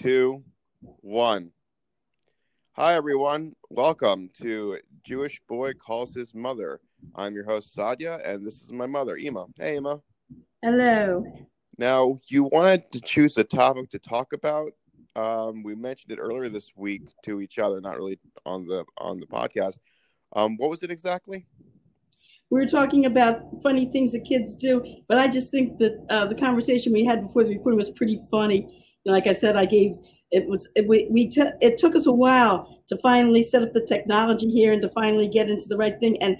two, one. Hi, everyone. Welcome to Jewish Boy Calls His Mother. I'm your host, Sadia, and this is my mother, Ema. Hey, Ema. Hello. Now, you wanted to choose a topic to talk about. Um, we mentioned it earlier this week to each other, not really on the on the podcast. Um, what was it exactly? We were talking about funny things that kids do, but I just think that uh, the conversation we had before the recording was pretty funny. Like I said, I gave it was it, we, we t- it took us a while to finally set up the technology here and to finally get into the right thing. And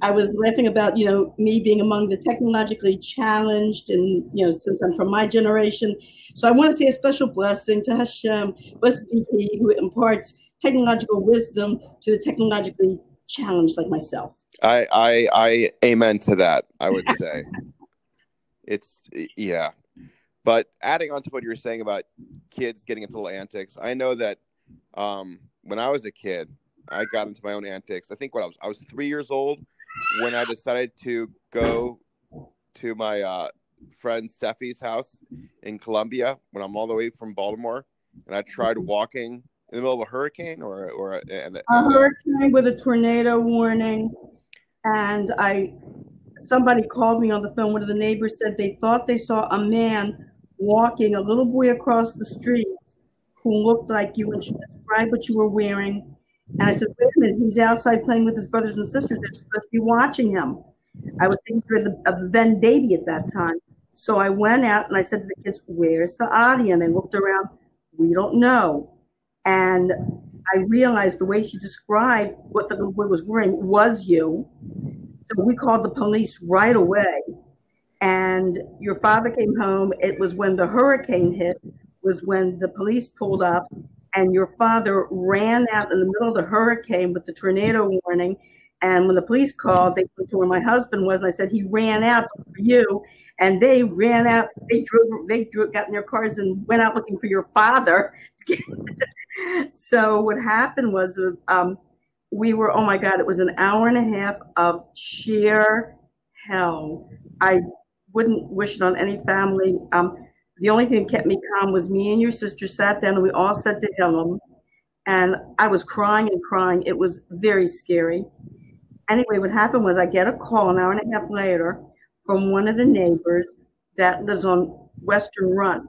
I was laughing about you know me being among the technologically challenged, and you know since I'm from my generation, so I want to say a special blessing to Hashem, blessed be He who imparts technological wisdom to the technologically challenged like myself. I I I amen to that. I would say it's yeah, but adding on to what you were saying about kids getting into little antics, I know that um, when I was a kid, I got into my own antics. I think when I was I was three years old when I decided to go to my uh, friend Seffi's house in Columbia when I'm all the way from Baltimore, and I tried walking in the middle of a hurricane or or a, and, a hurricane with a tornado warning, and I somebody called me on the phone. One of the neighbors said they thought they saw a man walking, a little boy across the street who looked like you, and she described what you were wearing. And I said, wait a minute, he's outside playing with his brothers and sisters. They're supposed to be watching him. I was taking care of the, of the then baby at that time. So I went out and I said to the kids, where's Saadi? And they looked around, we don't know. And I realized the way she described what the little boy was wearing was you. So we called the police right away. And your father came home. It was when the hurricane hit, was when the police pulled up and your father ran out in the middle of the hurricane with the tornado warning. And when the police called, they went to where my husband was, and I said he ran out for you. And they ran out. They drove. They drove, got in their cars and went out looking for your father. so what happened was, um, we were. Oh my God! It was an hour and a half of sheer hell. I wouldn't wish it on any family. Um, the only thing that kept me calm was me and your sister sat down and we all said to him, and I was crying and crying. It was very scary. Anyway, what happened was I get a call an hour and a half later from one of the neighbors that lives on Western Run.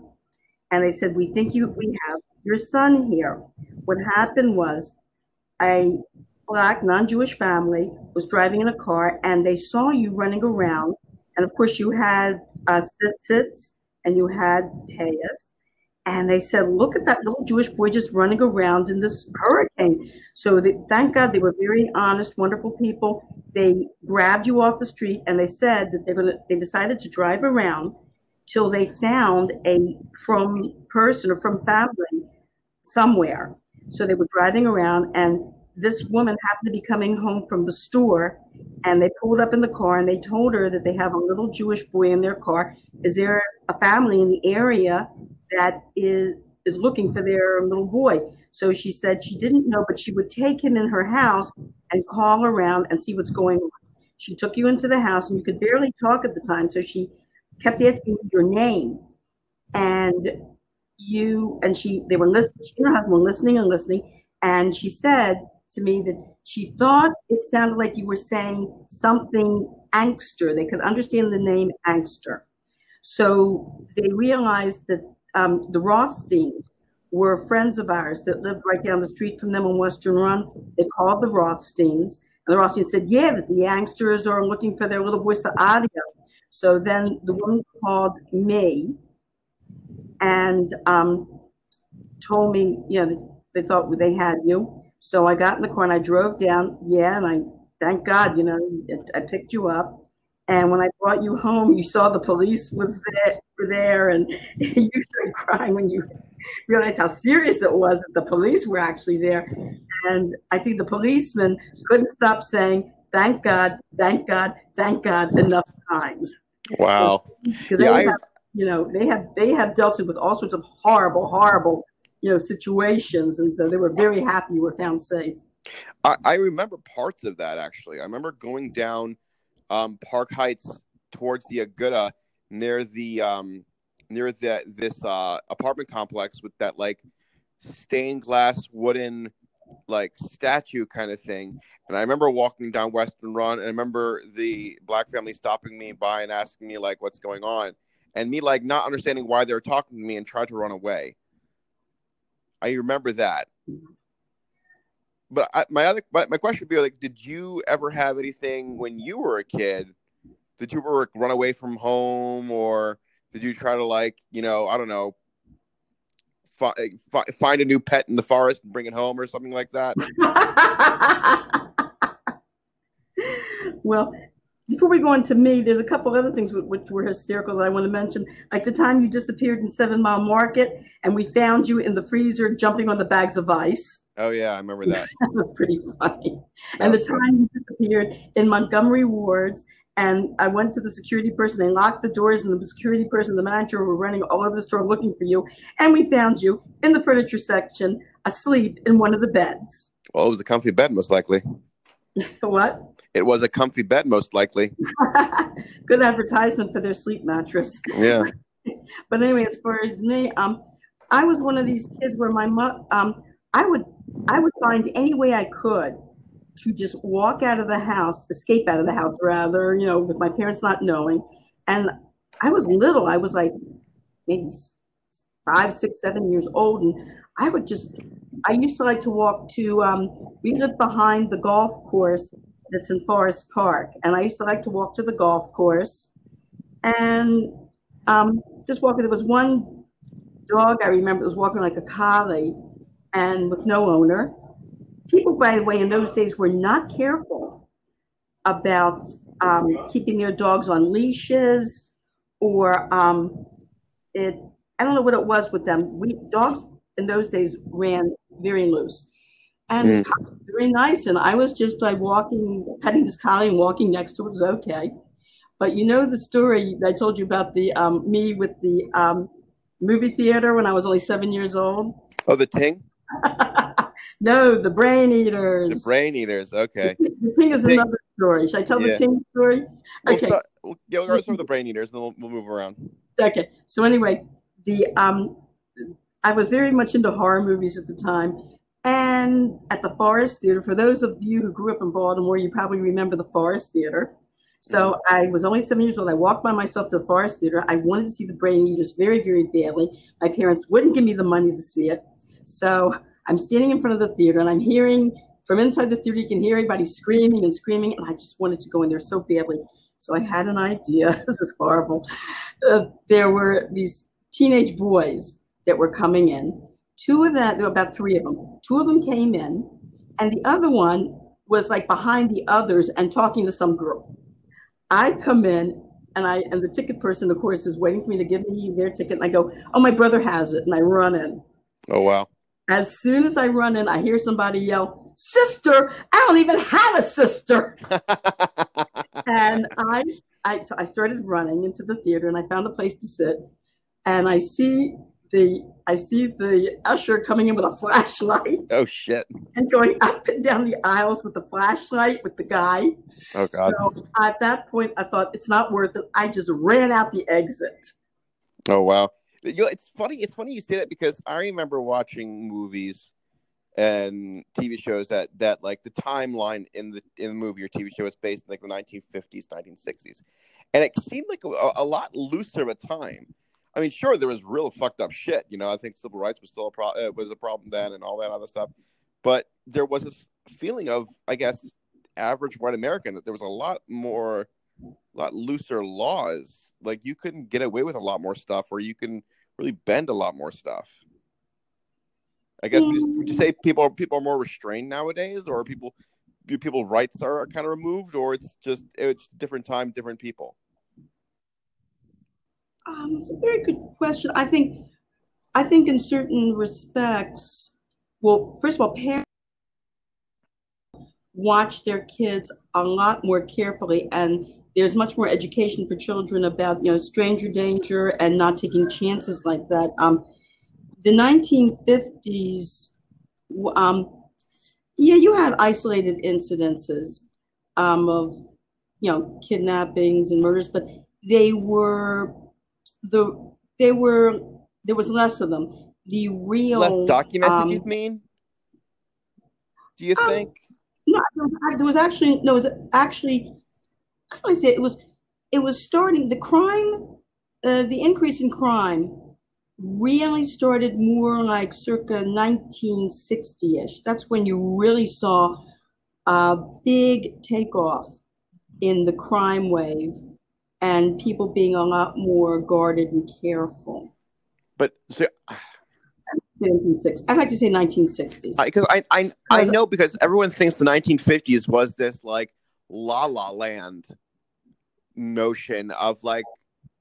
And they said, We think you we have your son here. What happened was a black non-Jewish family was driving in a car and they saw you running around. And of course you had uh, and you had Payas. And they said, look at that little Jewish boy just running around in this hurricane. So they, thank God they were very honest, wonderful people. They grabbed you off the street and they said that they're gonna they decided to drive around till they found a from person or from family somewhere. So they were driving around and this woman happened to be coming home from the store and they pulled up in the car and they told her that they have a little Jewish boy in their car. Is there a family in the area that is is looking for their little boy? So she said she didn't know, but she would take him in her house and call around and see what's going on. She took you into the house and you could barely talk at the time, so she kept asking you your name. And you and she they were listening, she and her husband were listening and listening, and she said to me that she thought it sounded like you were saying something angster. They could understand the name angster. So they realized that um, the Rothsteins were friends of ours that lived right down the street from them on Western Run. They called the Rothsteins. And the Rothsteins said, yeah, that the angsters are looking for their little boy Saadia. So then the woman called me and um, told me, you know, they thought they had you. So I got in the car and I drove down. Yeah, and I thank God, you know, I picked you up. And when I brought you home, you saw the police was there, there and you started crying when you realized how serious it was that the police were actually there. And I think the policeman couldn't stop saying, "Thank God, thank God, thank God" enough times. Wow. Yeah, I, you know, they have they have dealt with all sorts of horrible, horrible you know situations, and so they were very happy were found safe. I, I remember parts of that actually. I remember going down um, Park Heights towards the Aguda near the um, near that this uh, apartment complex with that like stained glass wooden like statue kind of thing. And I remember walking down Western Run, and I remember the black family stopping me by and asking me like, "What's going on?" and me like not understanding why they were talking to me and tried to run away. I remember that. But I, my other my, my question would be like, did you ever have anything when you were a kid? Did you ever run away from home, or did you try to like you know I don't know fi- fi- find a new pet in the forest and bring it home or something like that? well, before we go on to me, there's a couple other things which were hysterical that I want to mention. Like the time you disappeared in Seven Mile Market and we found you in the freezer jumping on the bags of ice. Oh yeah, I remember that. that was pretty funny. That and the time you disappeared in Montgomery Wards and I went to the security person. They locked the doors, and the security person, the manager, were running all over the store looking for you. And we found you in the furniture section, asleep in one of the beds. Well, it was a comfy bed, most likely. what? It was a comfy bed, most likely. Good advertisement for their sleep mattress. Yeah. but anyway, as far as me, um, I was one of these kids where my mom, um, I would, I would find any way I could to just walk out of the house, escape out of the house rather, you know, with my parents not knowing. And I was little. I was like maybe five, six, seven years old, and I would just. I used to like to walk to. Um, we lived behind the golf course that's in Forest Park, and I used to like to walk to the golf course, and um, just walking. There was one dog I remember was walking like a collie, and with no owner people, by the way, in those days were not careful about um, keeping their dogs on leashes or um, it. I don't know what it was with them. We dogs in those days ran very loose, and mm. was very nice. And I was just like walking, petting this collie and walking next to it was okay. But you know the story I told you about the um, me with the um, movie theater when I was only seven years old. Oh, the ting. No, the brain eaters. The brain eaters. Okay. The, the ting is another story. Should I tell yeah. the ting story? Okay. We'll start, we'll, yeah, we'll start with the brain eaters, and then we'll, we'll move around. Okay. So anyway, the um, I was very much into horror movies at the time, and at the Forest Theater. For those of you who grew up in Baltimore, you probably remember the Forest Theater. So. I was only seven years old. I walked by myself to the Forest Theater. I wanted to see the Brain Eaters very, very badly. My parents wouldn't give me the money to see it. So I'm standing in front of the theater and I'm hearing from inside the theater, you can hear everybody screaming and screaming. And I just wanted to go in there so badly. So I had an idea. this is horrible. Uh, there were these teenage boys that were coming in. Two of them, there were about three of them. Two of them came in, and the other one was like behind the others and talking to some girl. I come in and I and the ticket person, of course, is waiting for me to give me their ticket. And I go, "Oh, my brother has it," and I run in. Oh wow! As soon as I run in, I hear somebody yell, Sister, I don't even have a sister. and I, I, so I started running into the theater and I found a place to sit. And I see the I see the usher coming in with a flashlight. Oh shit! And going up and down the aisles with the flashlight with the guy. Oh god! So at that point, I thought it's not worth it. I just ran out the exit. Oh wow! You know, it's funny. It's funny you say that because I remember watching movies and TV shows that that like the timeline in the in the movie or TV show is based in like the 1950s, 1960s, and it seemed like a, a lot looser of a time. I mean, sure, there was real fucked up shit. You know, I think civil rights was still a pro- uh, was a problem then, and all that other stuff. But there was this feeling of, I guess, average white American that there was a lot more, a lot looser laws. Like you couldn't get away with a lot more stuff, or you can really bend a lot more stuff. I guess would, you, would you say people are people are more restrained nowadays, or people people rights are kind of removed, or it's just it's different time, different people. Um, it's a very good question. I think I think in certain respects, well, first of all, parents watch their kids a lot more carefully and there's much more education for children about you know stranger danger and not taking chances like that. Um, the 1950s, um, yeah, you had isolated incidences um, of you know kidnappings and murders, but they were the they were there was less of them. The real Less documented, um, you mean? Do you um, think? No, there was, actually no. It was actually I say it? it was it was starting the crime, uh, the increase in crime really started more like circa 1960ish. That's when you really saw a big takeoff in the crime wave and people being a lot more guarded and careful. But so, 1960s. I'd like to say 1960s. because I, I I know because everyone thinks the 1950s was this like La La Land notion of like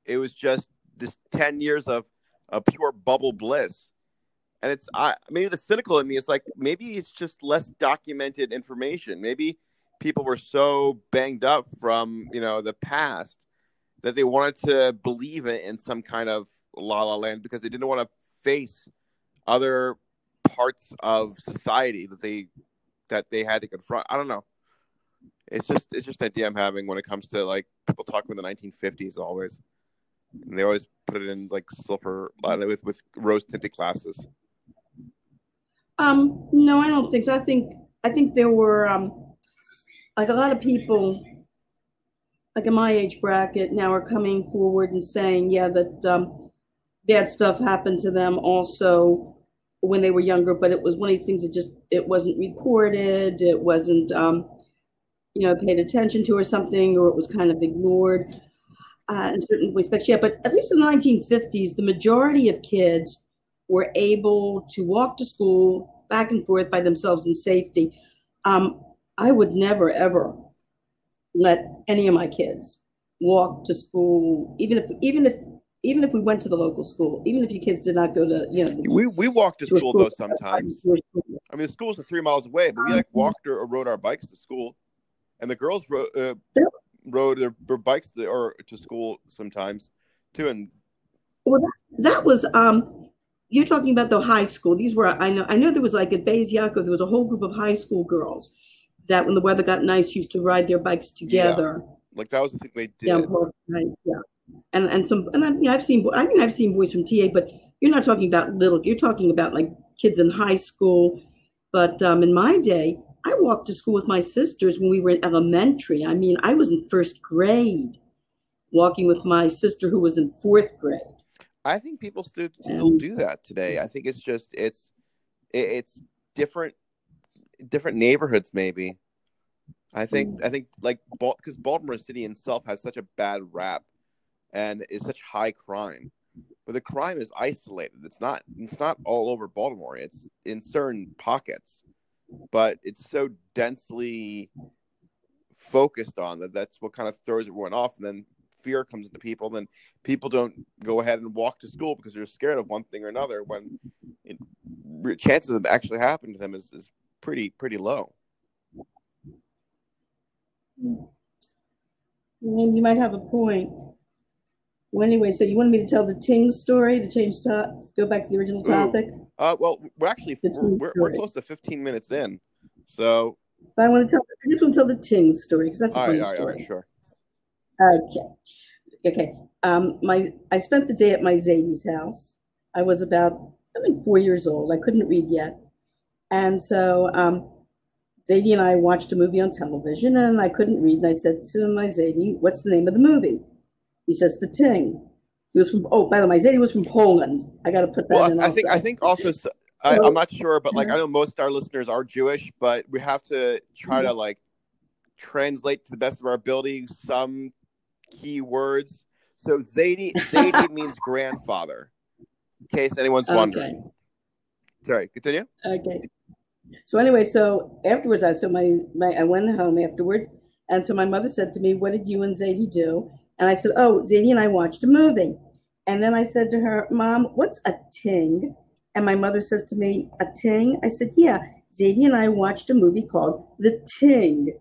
it was just this 10 years of a pure bubble bliss. And it's I maybe the cynical in me is like maybe it's just less documented information. Maybe people were so banged up from, you know, the past that they wanted to believe it in some kind of La La Land because they didn't want to face other parts of society that they that they had to confront. I don't know. It's just it's just an idea I'm having when it comes to like people talking about the 1950s always. And they always put it in like silver uh, with with rose tinted glasses. Um, no, I don't think so. I think I think there were um, like a lot of people, like in my age bracket, now are coming forward and saying, yeah, that um, bad stuff happened to them also when they were younger, but it was one of the things that just it wasn't reported, it wasn't um, you know paid attention to or something, or it was kind of ignored uh, in certain respects. Yeah, but at least in the 1950s, the majority of kids were able to walk to school back and forth by themselves in safety. Um, I would never ever let any of my kids walk to school, even if even if even if we went to the local school, even if your kids did not go to you know We we walked to to a school though sometimes. school. I mean the schools are three miles away, but we like walked or, or rode our bikes to school, and the girls rode uh, Yeah. rode their, their bikes to, or to school sometimes too. And well, That was um, you're talking about the high school. These were I know I know there was like at Beis Yaakov, there was a whole group of high school girls that when the weather got nice used to ride their bikes together. like that was the thing they did. down Park yeah. And and some and I, I've seen I mean I've seen boys from TA, but you're not talking about little. You're talking about like kids in high school. But um, in my day, I walked to school with my sisters when we were in elementary. I mean, I was in first grade, walking with my sister who was in fourth grade. I think people still still do that today. I think it's just it's it's different different neighborhoods maybe. I think I think like because Baltimore City itself has such a bad rap and is such high crime, but the crime is isolated. It's not it's not all over Baltimore. It's in certain pockets, but it's so densely focused on that. That's what kind of throws everyone off, and then fear comes into people. Then people don't go ahead and walk to school because they're scared of one thing or another. When it, chances of actually happening to them is, is pretty pretty low. And you might have a point. Well, anyway, so you wanted me to tell the Ting story to change to go back to the original Ooh. topic. Uh, well, we're actually we're, we're, we're close to 15 minutes in, so But I want to tell. I just want to tell the Ting story because that's a all funny right, all right, all story. right, sure. Okay. Okay. Um, my I spent the day at my Zadie's house. I was about I think four years old. I couldn't read yet, and so um, Zadie and I watched a movie on television, and I couldn't read. And I said to my Zadie, "What's the name of the movie?" He says, "The Ting." He was from. Oh, by the way, my Zadie was from Poland. I got to put that in. Well, I, I think I think also I, am not sure, but like I know most of our listeners are Jewish, but we have to try Mm-hmm. to like translate to the best of our ability some key words. So Zadie Zadie means grandfather, in case anyone's Okay. Sorry, continue. Okay. So anyway, so afterwards, I so my, my I went home afterwards, and so my mother said to me, "What did you and Zadie do?" And I said, "Oh, Zadie and I watched a movie." And then I said to her, "Mom, what's a ting?" And my mother says to me, "A ting?" I said, "Yeah, Zadie and I watched a movie called The Ting."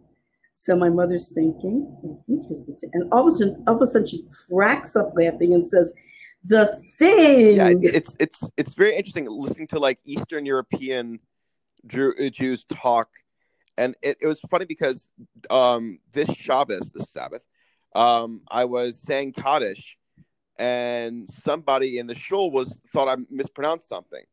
So my mother's thinking, "Hmm, "Here's the ting," and all of a sudden, all of a sudden, she cracks up laughing and says, "The thing." Yeah, it's, it's it's it's very interesting listening to like Eastern European Jew, uh, Jews talk, and it, it was funny because um, this Shabbos, this Sabbath, um, I was saying Kaddish, and somebody in the shul was thought I mispronounced something.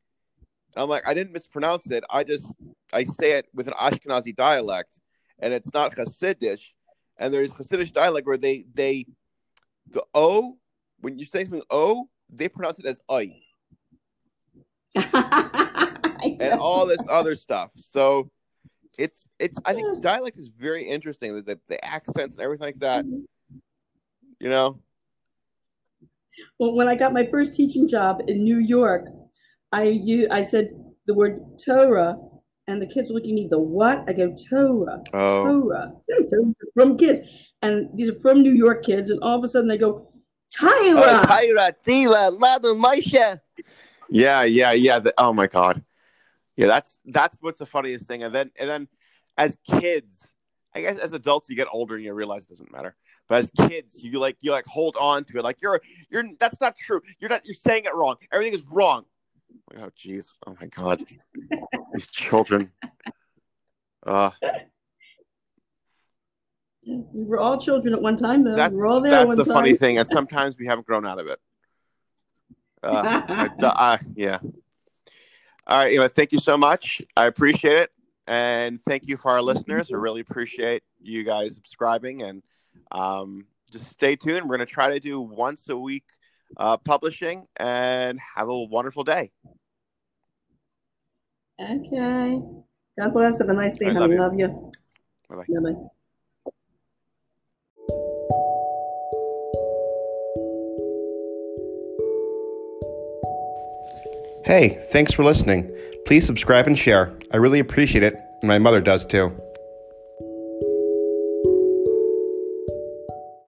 I'm like, I didn't mispronounce it. I just I say it with an Ashkenazi dialect, and it's not Hasidish. And there's Hasidish dialect where they they the O when you say something O, they pronounce it as I. and all this other stuff. So it's it's I think dialect is very interesting. The, the, the accents and everything like that. You know. Well, when I got my first teaching job in New York, I you I said the word Torah, and the kids look at me. The what? I go Torah. Oh. Torah. From kids, and these are from New York kids, and all of a sudden they go Tyra. Oh, Tyra, Tiva, Mother Moshe. Yeah, yeah, yeah. The, oh my god. Yeah, that's that's what's the funniest thing. And then and then as kids, I guess as adults you get older and you realize it doesn't matter. But as kids, you like you like hold on to it. Like you're you're that's not true. You're not you're saying it wrong. Everything is wrong. Oh jeez. Oh my god. These children. Uh we were all children at one time, though. That's, we were all there that's the time. funny thing, and sometimes we haven't grown out of it. Uh, I, uh, yeah. All right. Anyway, thank you so much. I appreciate it, and thank you for our listeners. I really appreciate you guys subscribing, and um, just stay tuned. We're going to try to do once a week uh, publishing, and have a wonderful day. Okay. God bless. Have a nice day, I love Love you. Bye-bye. Bye-bye. Hey, thanks for listening. Please subscribe and share. I really appreciate it, and my mother does too.